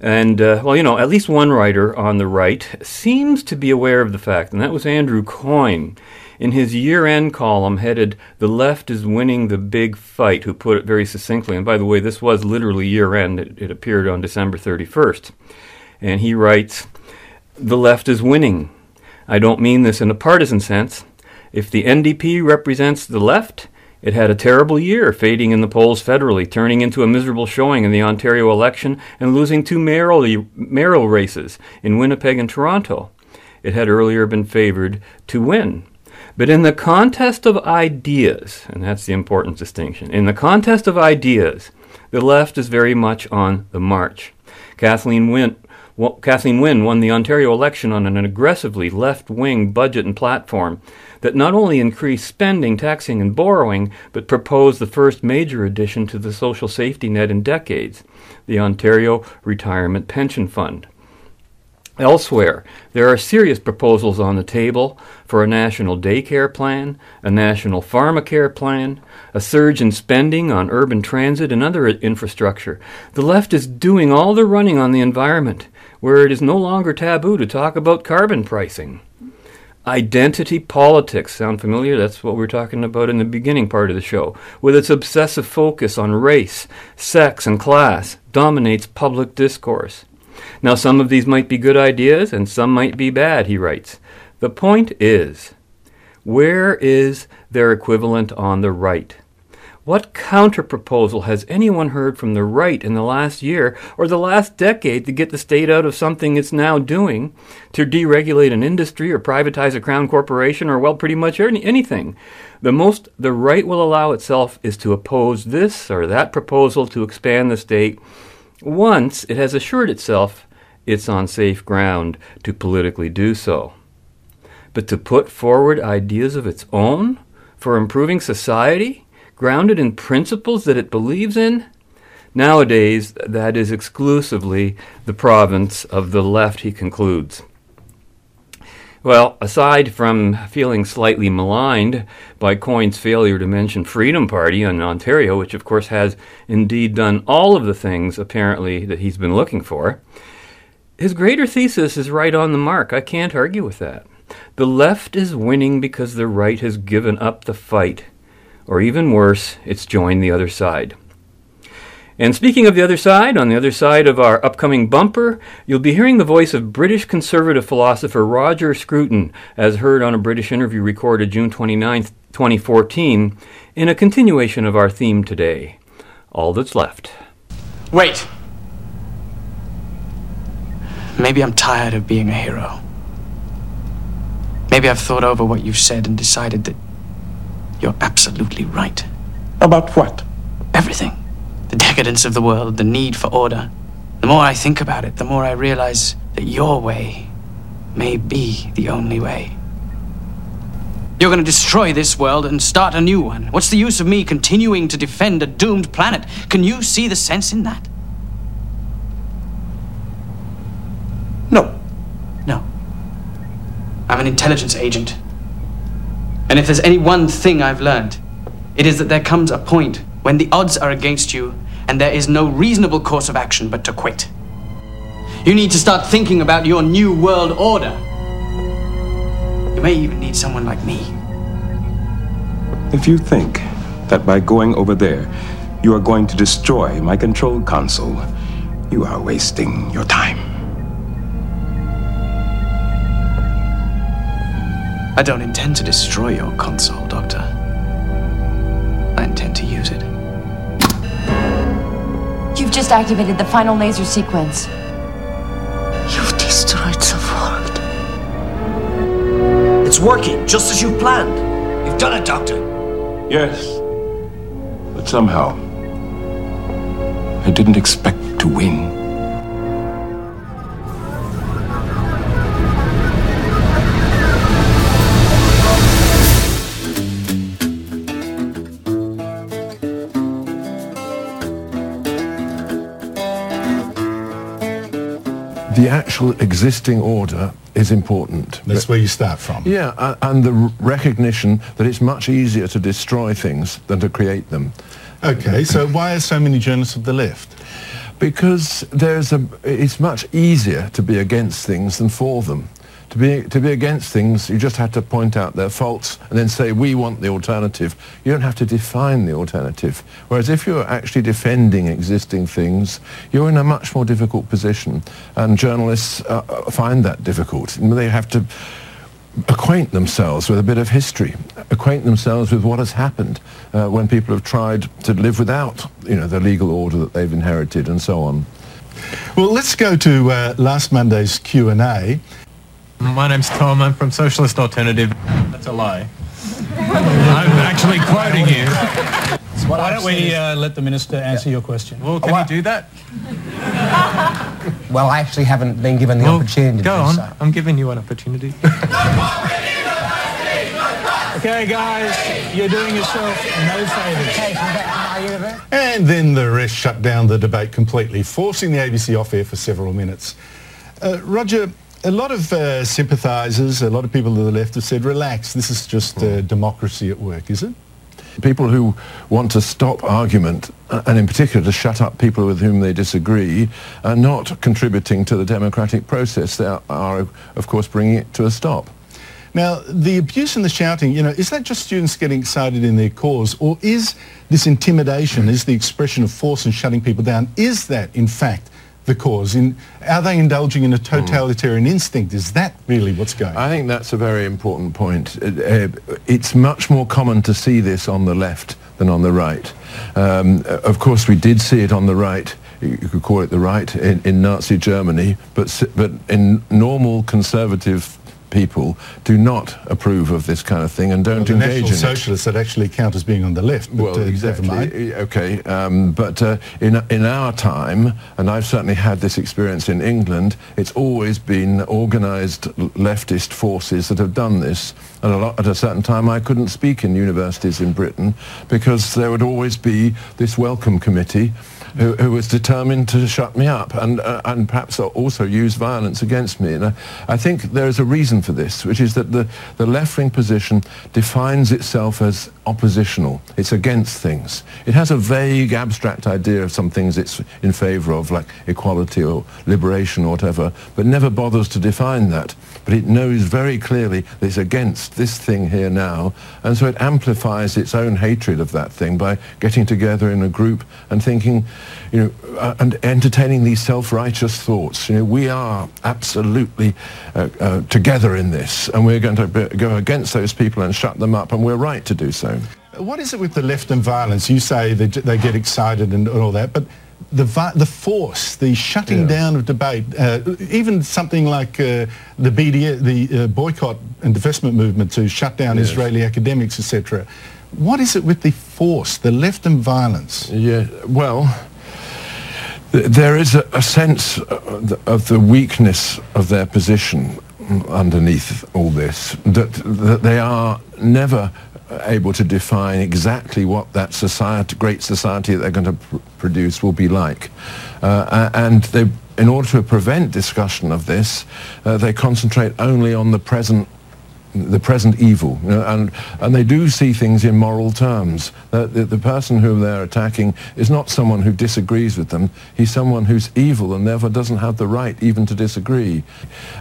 And, uh, well, you know, at least one writer on the right seems to be aware of the fact, and that was Andrew Coyne. In his year end column headed, The Left is Winning the Big Fight, who put it very succinctly. And by the way, this was literally year end, it, it appeared on December 31st. And he writes, The left is winning. I don't mean this in a partisan sense. If the NDP represents the left, it had a terrible year, fading in the polls federally, turning into a miserable showing in the Ontario election, and losing two mayoral, mayoral races in Winnipeg and Toronto. It had earlier been favored to win. But in the contest of ideas, and that's the important distinction, in the contest of ideas, the left is very much on the march. Kathleen Wynne, well, Kathleen Wynne won the Ontario election on an aggressively left wing budget and platform that not only increased spending, taxing, and borrowing, but proposed the first major addition to the social safety net in decades the Ontario Retirement Pension Fund. Elsewhere, there are serious proposals on the table for a national daycare plan, a national pharmacare plan, a surge in spending on urban transit and other infrastructure. The left is doing all the running on the environment, where it is no longer taboo to talk about carbon pricing. Identity politics sound familiar? That's what we are talking about in the beginning part of the show. With its obsessive focus on race, sex, and class, dominates public discourse. Now, some of these might be good ideas and some might be bad, he writes. The point is, where is their equivalent on the right? What counterproposal has anyone heard from the right in the last year or the last decade to get the state out of something it's now doing, to deregulate an industry or privatize a crown corporation or, well, pretty much any, anything? The most the right will allow itself is to oppose this or that proposal to expand the state once it has assured itself it's on safe ground to politically do so. But to put forward ideas of its own for improving society, grounded in principles that it believes in, nowadays that is exclusively the province of the left, he concludes. Well, aside from feeling slightly maligned by Coyne's failure to mention Freedom Party in Ontario, which of course has indeed done all of the things apparently that he's been looking for, his greater thesis is right on the mark. I can't argue with that. The left is winning because the right has given up the fight. Or even worse, it's joined the other side. And speaking of the other side, on the other side of our upcoming bumper, you'll be hearing the voice of British conservative philosopher Roger Scruton, as heard on a British interview recorded June 29, 2014, in a continuation of our theme today All That's Left. Wait! Maybe I'm tired of being a hero. Maybe I've thought over what you've said and decided that you're absolutely right. About what? Everything the decadence of the world, the need for order. The more I think about it, the more I realize that your way may be the only way. You're going to destroy this world and start a new one. What's the use of me continuing to defend a doomed planet? Can you see the sense in that? No. No. I'm an intelligence agent. And if there's any one thing I've learned, it is that there comes a point when the odds are against you and there is no reasonable course of action but to quit. You need to start thinking about your new world order. You may even need someone like me. If you think that by going over there, you are going to destroy my control console, you are wasting your time. I don't intend to destroy your console, Doctor. I intend to just activated the final laser sequence. You've destroyed the world. It's working, just as you planned. You've done it, Doctor. Yes. But somehow, I didn't expect to win. The actual existing order is important. That's where you start from. Yeah, uh, and the recognition that it's much easier to destroy things than to create them. Okay, so why are so many journalists of the left? Because there's a, it's much easier to be against things than for them. To be, to be against things, you just have to point out their faults and then say, we want the alternative. You don't have to define the alternative. Whereas if you're actually defending existing things, you're in a much more difficult position. And journalists uh, uh find that difficult. They have to acquaint themselves with a bit of history, acquaint themselves with what has happened uh, when people have tried to live without, you know, the legal order that they've inherited and so on. Well, let's go to uh, last Monday's Q&A. My name's Tom. I'm from Socialist Alternative. That's a lie. I'm actually quoting you. Why don't we uh, let the Minister answer your question? Well, can you do that? Well, I actually haven't been given the Well, opportunity Go to on. so. I'm giving you an opportunity. Okay, guys, you're doing yourself no favours. And then the rest shut down the debate completely, forcing the ABC off air for several minutes. Uh, Roger, a lot of uh, sympathisers, a lot of people to the left have said, relax, this is just uh, democracy at work, is it? People who want to stop argument, uh, and in particular to shut up people with whom they disagree, are not contributing to the democratic process. They are, are of course, bringing it to a stop. Now, the abuse and the shouting, you know, is that just students getting excited in their cause, or is this intimidation, is the expression of force and shutting people down, is that, in fact, the cause? In, are they indulging in a totalitarian instinct? Is that really what's going on? I think that's a very important point. Uh, uh, It's much more common to see this on the left than on the right. Um, uh, of course, we did see it on the right. You you could call it the right in, in Nazi Germany, but but in normal conservative people do not approve of this kind of thing and don't the engage in it. Socialists that actually count as being on the left, but Well, uh, exactly. Okay, um, but uh, in in our time, and I've certainly had this experience in England, it's always been organised leftist forces that have done this. And a lot, at a certain time, I couldn't speak in universities in Britain because there would always be this welcome committee. Who, who was determined to shut me up and uh, and perhaps also use violence against me. And I, I think there is a reason for this, which is that the, the left-wing position defines itself as oppositional. It's against things. It has a vague, abstract idea of some things it's in favour of, like equality or liberation or whatever, but never bothers to define that. But it knows very clearly that it's against this thing here now, and so it amplifies its own hatred of that thing by getting together in a group and thinking, you know, uh, and entertaining these self-righteous thoughts. You know, we are absolutely uh, uh, together in this, and we're going to be, go against those people and shut them up, and we're right to do so. What is it with the left and violence? You say they, they get excited and all that, but the the force, the shutting down of debate, uh, even something like uh, the BDS, the uh, boycott and divestment movement to shut down Yes. Israeli academics, etc. What is it with the force, the left and violence? Yeah, well, th- there is a, a sense uh, th- of the weakness of their position underneath all this, that, that they are never able to define exactly what that society, great society that they're going to pr- produce will be like. Uh, and they, in order to prevent discussion of this, uh, they concentrate only on the present the present evil, you know, and and they do see things in moral terms. The, the, the person whom they're attacking is not someone who disagrees with them. He's someone who's evil and therefore doesn't have the right even to disagree.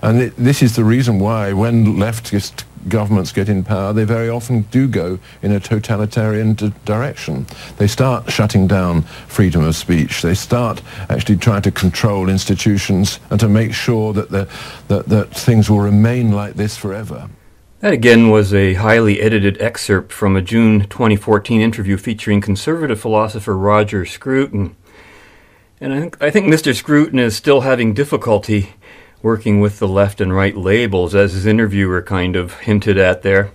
And it, this is the reason why when leftist governments get in power, they very often do go in a totalitarian d- direction. They start shutting down freedom of speech. They start actually trying to control institutions and to make sure that, the, that, that things will remain like this forever. That again was a highly edited excerpt from a June 2014 interview featuring conservative philosopher Roger Scruton. And I think, I think Mr. Scruton is still having difficulty working with the left and right labels, as his interviewer kind of hinted at there,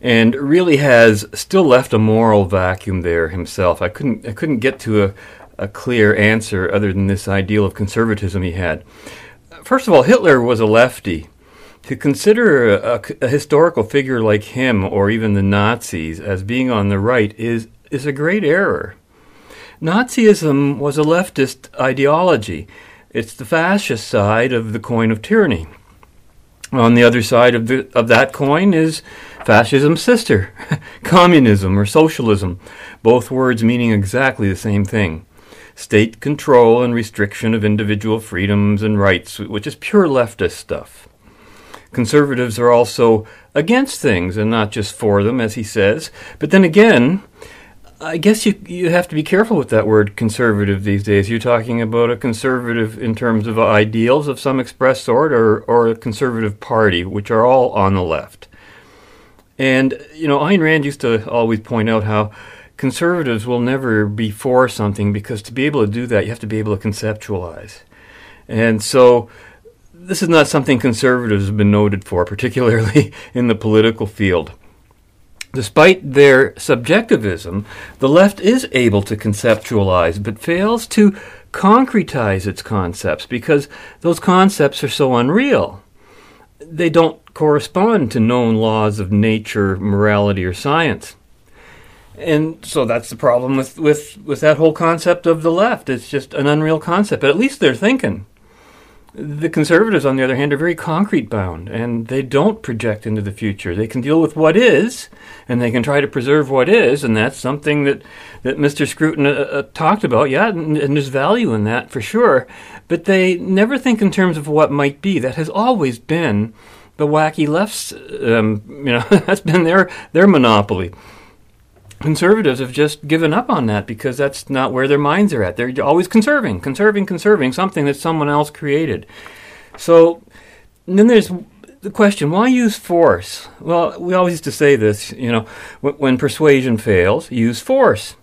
and really has still left a moral vacuum there himself. I couldn't, I couldn't get to a, a clear answer other than this ideal of conservatism he had. First of all, Hitler was a lefty. To consider a, a historical figure like him, or even the Nazis, as being on the right is, is a great error. Nazism was a leftist ideology. It's the fascist side of the coin of tyranny. On the other side of, the, of that coin is fascism's sister, communism or socialism, both words meaning exactly the same thing. state control and restriction of individual freedoms and rights, which is pure leftist stuff. Conservatives are also against things and not just for them, as he says. But then again, I guess you you have to be careful with that word conservative these days. You're talking about a conservative in terms of ideals of some expressed sort, or or a conservative party, which are all on the left. And you know, Ayn Rand used to always point out how conservatives will never be for something because to be able to do that, you have to be able to conceptualize. And so this is not something conservatives have been noted for, particularly in the political field. Despite their subjectivism, the left is able to conceptualize, but fails to concretize its concepts because those concepts are so unreal. They don't correspond to known laws of nature, morality, or science. And so that's the problem with, with, with that whole concept of the left. It's just an unreal concept, but at least they're thinking. The conservatives, on the other hand, are very concrete bound and they don't project into the future. They can deal with what is and they can try to preserve what is, and that's something that, that Mr. Scruton uh, uh, talked about. Yeah, and, and there's value in that for sure. But they never think in terms of what might be. That has always been the wacky left's, um, you know, that's been their, their monopoly conservatives have just given up on that because that's not where their minds are at. They're always conserving, conserving, conserving something that someone else created. So then there's the question why use force? Well, we always used to say this, you know, when, when persuasion fails, use force.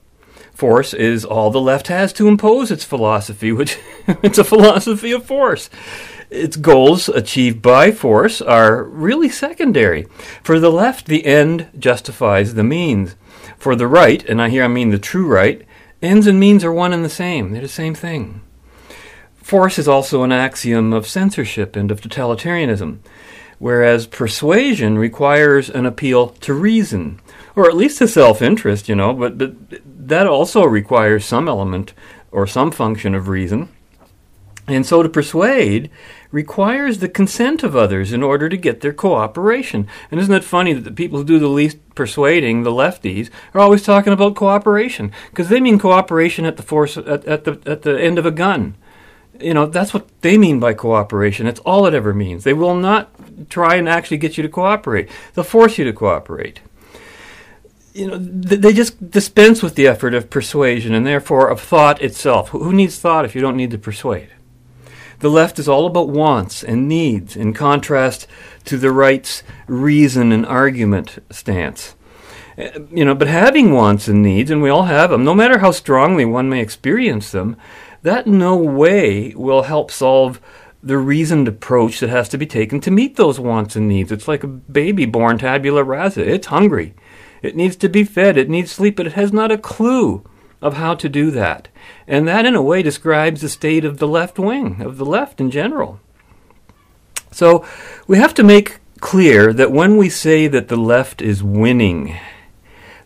Force is all the left has to impose its philosophy, which it's a philosophy of force. Its goals achieved by force are really secondary. For the left, the end justifies the means. For the right, and I here I mean the true right, ends and means are one and the same. They're the same thing. Force is also an axiom of censorship and of totalitarianism, whereas persuasion requires an appeal to reason, or at least to self interest, you know, but, but that also requires some element or some function of reason. And so to persuade requires the consent of others in order to get their cooperation. And isn't it funny that the people who do the least persuading, the lefties, are always talking about cooperation? Because they mean cooperation at the force at, at the at the end of a gun. You know, that's what they mean by cooperation. It's all it ever means. They will not try and actually get you to cooperate. They'll force you to cooperate you know, they just dispense with the effort of persuasion and therefore of thought itself. Who needs thought if you don't need to persuade? The left is all about wants and needs, in contrast to the right's reason and argument stance. Uh, you know, but having wants and needs, and we all have them, no matter how strongly one may experience them, that no way will help solve the reasoned approach that has to be taken to meet those wants and needs. It's like a baby born tabula rasa. It's hungry. It needs to be fed. It needs sleep, but it has not a clue of how to do that. And that, in a way, describes the state of the left wing, of the left in general. So we have to make clear that when we say that the left is winning,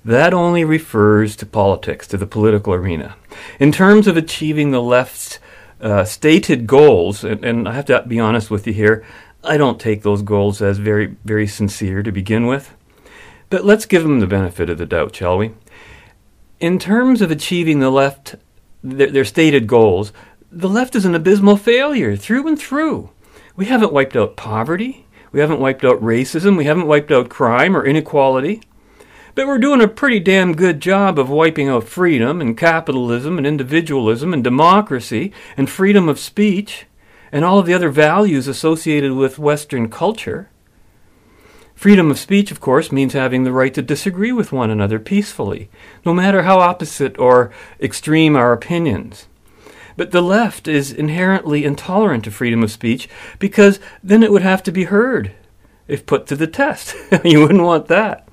that only refers to politics, to the political arena. In terms of achieving the left's uh, stated goals, and, and I have to be honest with you here, I don't take those goals as very, very sincere to begin with. But let's give them the benefit of the doubt, shall we? in terms of achieving the left their, their, stated goals, the left is an abysmal failure through and through. We haven't wiped out poverty, we haven't wiped out racism, we haven't wiped out crime or inequality. But we're doing a pretty damn good job of wiping out freedom and capitalism and individualism and democracy and freedom of speech and all of the other values associated with Western culture. Freedom of speech, of course, means having the right to disagree with one another peacefully, no matter how opposite or extreme our opinions. But the left is inherently intolerant of freedom of speech because then it would have to be heard if put to the test. you wouldn't want that.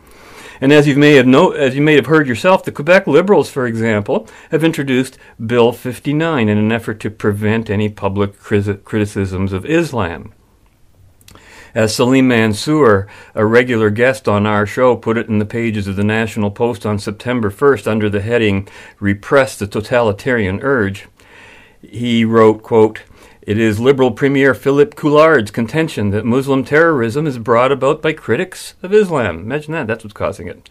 And as you may have as you may have heard yourself, the Quebec Liberals, for example, have introduced Bill 59 in an effort to prevent any public criticisms of Islam. As Salim Mansur, a regular guest on our show, put it in the pages of the National Post on September 1st under the heading Repress the Totalitarian Urge, he wrote, quote, it is Liberal Premier Philip Couillard's contention that Muslim terrorism is brought about by critics of Islam. Imagine that, that's what's causing it.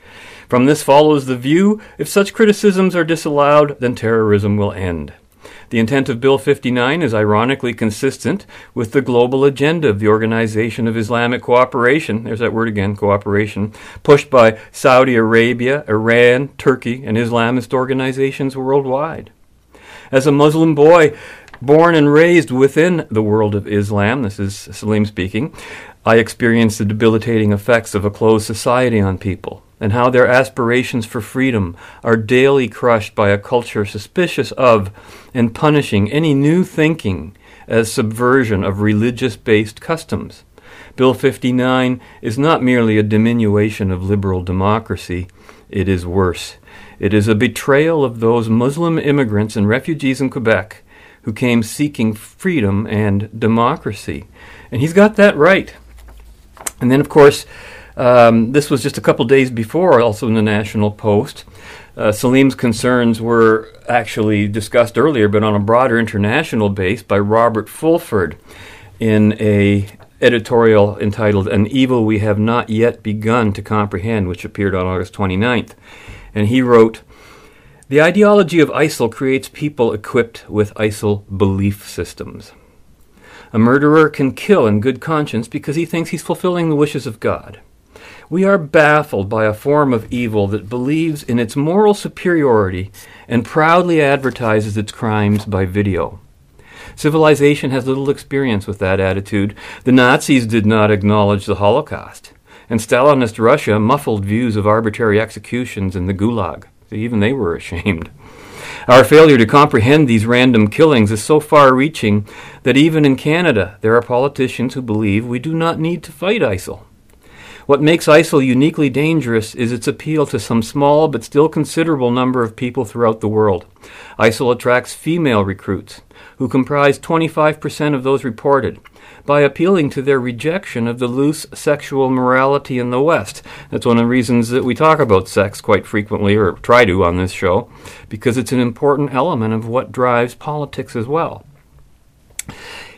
From this follows the view if such criticisms are disallowed, then terrorism will end. The intent of Bill 59 is ironically consistent with the global agenda of the Organization of Islamic Cooperation, there's that word again, cooperation, pushed by Saudi Arabia, Iran, Turkey, and Islamist organizations worldwide. As a Muslim boy, born and raised within the world of Islam, this is Salim speaking, I experienced the debilitating effects of a closed society on people and how their aspirations for freedom are daily crushed by a culture suspicious of and punishing any new thinking as subversion of religious based customs. Bill 59 is not merely a diminution of liberal democracy, it is worse. It is a betrayal of those Muslim immigrants and refugees in Quebec who came seeking freedom and democracy. And he's got that right. And then, of course, um, this was just a couple days before, also in the National Post. Uh, Salim's concerns were actually discussed earlier, but on a broader international base by Robert Fulford in a editorial entitled An Evil We Have Not Yet Begun to Comprehend, which appeared on August 29th. And he wrote, The ideology of ISIL creates people equipped with ISIL belief systems. A murderer can kill in good conscience because he thinks he's fulfilling the wishes of God. We are baffled by a form of evil that believes in its moral superiority and proudly advertises its crimes by video. Civilization has little experience with that attitude. The Nazis did not acknowledge the Holocaust, and Stalinist Russia muffled views of arbitrary executions in the Gulag. Even they were ashamed. Our failure to comprehend these random killings is so far reaching that even in Canada there are politicians who believe we do not need to fight ISIL. What makes ISIL uniquely dangerous is its appeal to some small but still considerable number of people throughout the world. ISIL attracts female recruits, who comprise 25% of those reported, by appealing to their rejection of the loose sexual morality in the West. That's one of the reasons that we talk about sex quite frequently, or try to on this show, because it's an important element of what drives politics as well.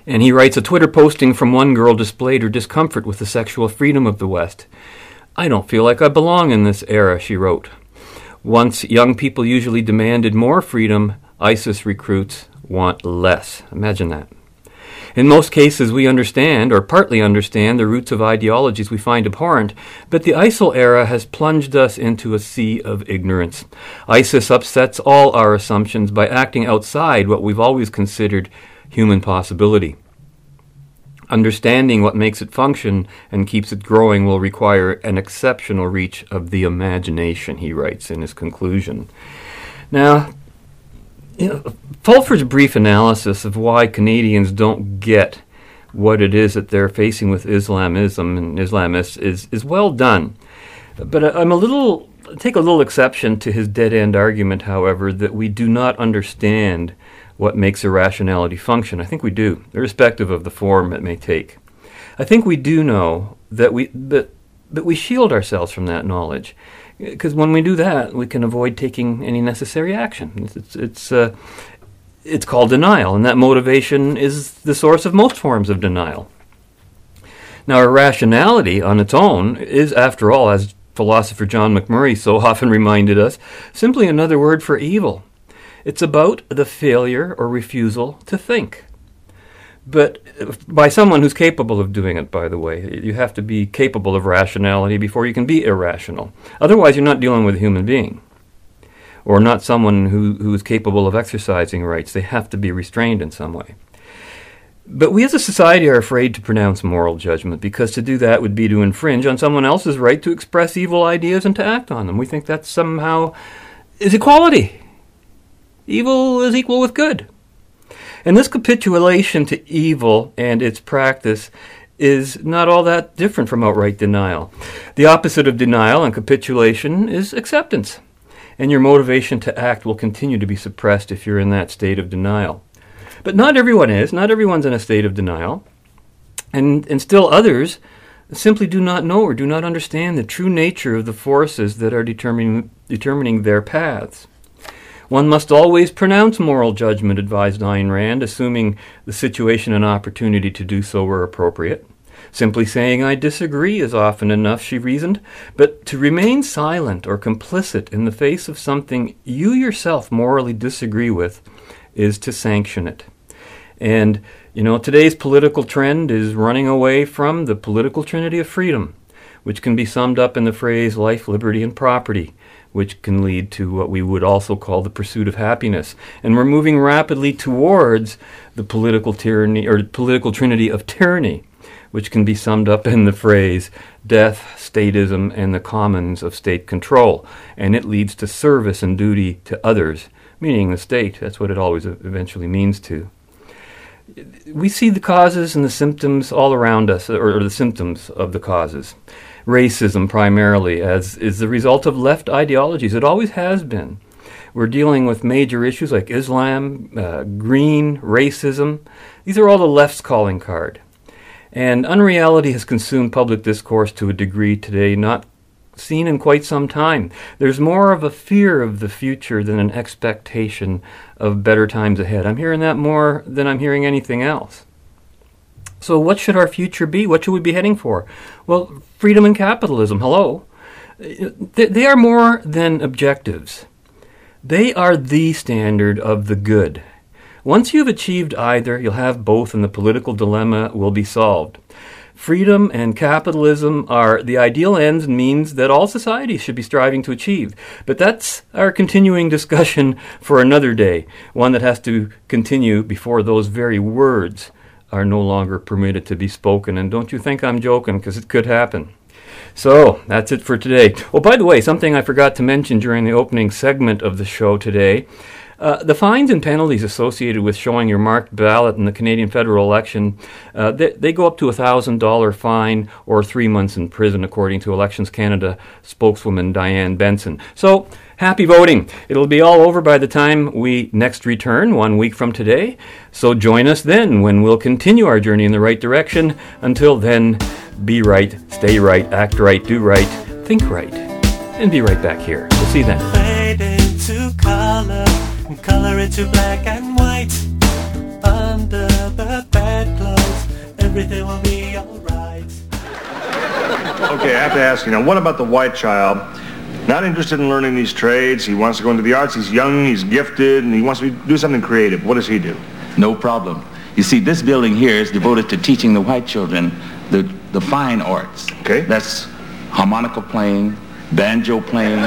And he writes a Twitter posting from one girl displayed her discomfort with the sexual freedom of the West. I don't feel like I belong in this era, she wrote. Once young people usually demanded more freedom, ISIS recruits want less. Imagine that. In most cases, we understand, or partly understand, the roots of ideologies we find abhorrent, but the ISIL era has plunged us into a sea of ignorance. ISIS upsets all our assumptions by acting outside what we've always considered human possibility. Understanding what makes it function and keeps it growing will require an exceptional reach of the imagination, he writes in his conclusion. Now, you know, Fulford's brief analysis of why Canadians don't get what it is that they're facing with Islamism and Islamists is, is well done. But uh, I'm a little take a little exception to his dead end argument, however, that we do not understand what makes irrationality function. I think we do, irrespective of the form it may take. I think we do know that we but but we shield ourselves from that knowledge because when we do that, we can avoid taking any necessary action. It's it's it's, uh, it's called denial, and that motivation is the source of most forms of denial. Now, irrationality on its own is, after all, as philosopher John McMurray so often reminded us, simply another word for evil. It's about the failure or refusal to think. But uh, by someone who's capable of doing it, by the way. You have to be capable of rationality before you can be irrational. Otherwise, you're not dealing with a human being or not someone who, who is capable of exercising rights. They have to be restrained in some way. But we as a society are afraid to pronounce moral judgment because to do that would be to infringe on someone else's right to express evil ideas and to act on them. We think that somehow is equality. Evil is equal with good. And this capitulation to evil and its practice is not all that different from outright denial. The opposite of denial and capitulation is acceptance. And your motivation to act will continue to be suppressed if you're in that state of denial. But not everyone is. Not everyone's in a state of denial. And, and still others simply do not know or do not understand the true nature of the forces that are determining, determining their paths. One must always pronounce moral judgment, advised Ayn Rand, assuming the situation and opportunity to do so were appropriate. Simply saying I disagree is often enough, she reasoned, but to remain silent or complicit in the face of something you yourself morally disagree with is to sanction it. And, you know, today's political trend is running away from the political trinity of freedom, which can be summed up in the phrase life, liberty, and property, which can lead to what we would also call the pursuit of happiness. And we're moving rapidly towards the political tyranny or political trinity of tyranny, which can be summed up in the phrase death, statism, and the commons of state control. And it leads to service and duty to others, meaning the state. That's what it always eventually means to we see the causes and the symptoms all around us, or, or, the symptoms of the causes. Racism, primarily, as is the result of left ideologies. It always has been. We're dealing with major issues like Islam, uh, green, racism. These are all the left's calling card. And unreality has consumed public discourse to a degree today not seen in quite some time. There's more of a fear of the future than an expectation of better times ahead. I'm hearing that more than I'm hearing anything else. So, what should our future be? What should we be heading for? Well, freedom and capitalism, hello. They are more than objectives, they are the standard of the good. Once you've achieved either, you'll have both, and the political dilemma will be solved. Freedom and capitalism are the ideal ends and means that all societies should be striving to achieve. But that's our continuing discussion for another day, one that has to continue before those very words are no longer permitted to be spoken. And don't you think I'm joking, because it could happen. So that's it for today. Oh, by the way, something I forgot to mention during the opening segment of the show today. Uh, the fines and penalties associated with showing your marked ballot in the Canadian federal election, uh, they, they, go up to a $1,000 fine or three months in prison, according to Elections Canada spokeswoman Diane Benson. So, happy voting. It'll be all over by the time we next return, one week from today. So, join us then when we'll continue our journey in the right direction. Until then, be right, stay right, act right, do right, think right, and be right back here. We'll see you then color it to black and white. Under the bedclothes, everything will be alright. okay, I have to ask you now, what about the white child? Not interested in learning these trades. He wants to go into the arts. He's young, he's gifted, and he wants to do something creative. What does he do? No problem. You see, this building here is devoted to teaching the white children the, the fine arts. Okay. That's harmonica playing, banjo playing,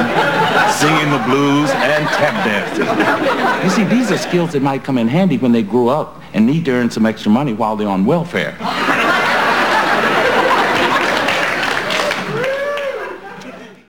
singing the blues, and tap dancing. You see, these are skills that might come in handy when they grow up and need to earn some extra money while they're on welfare.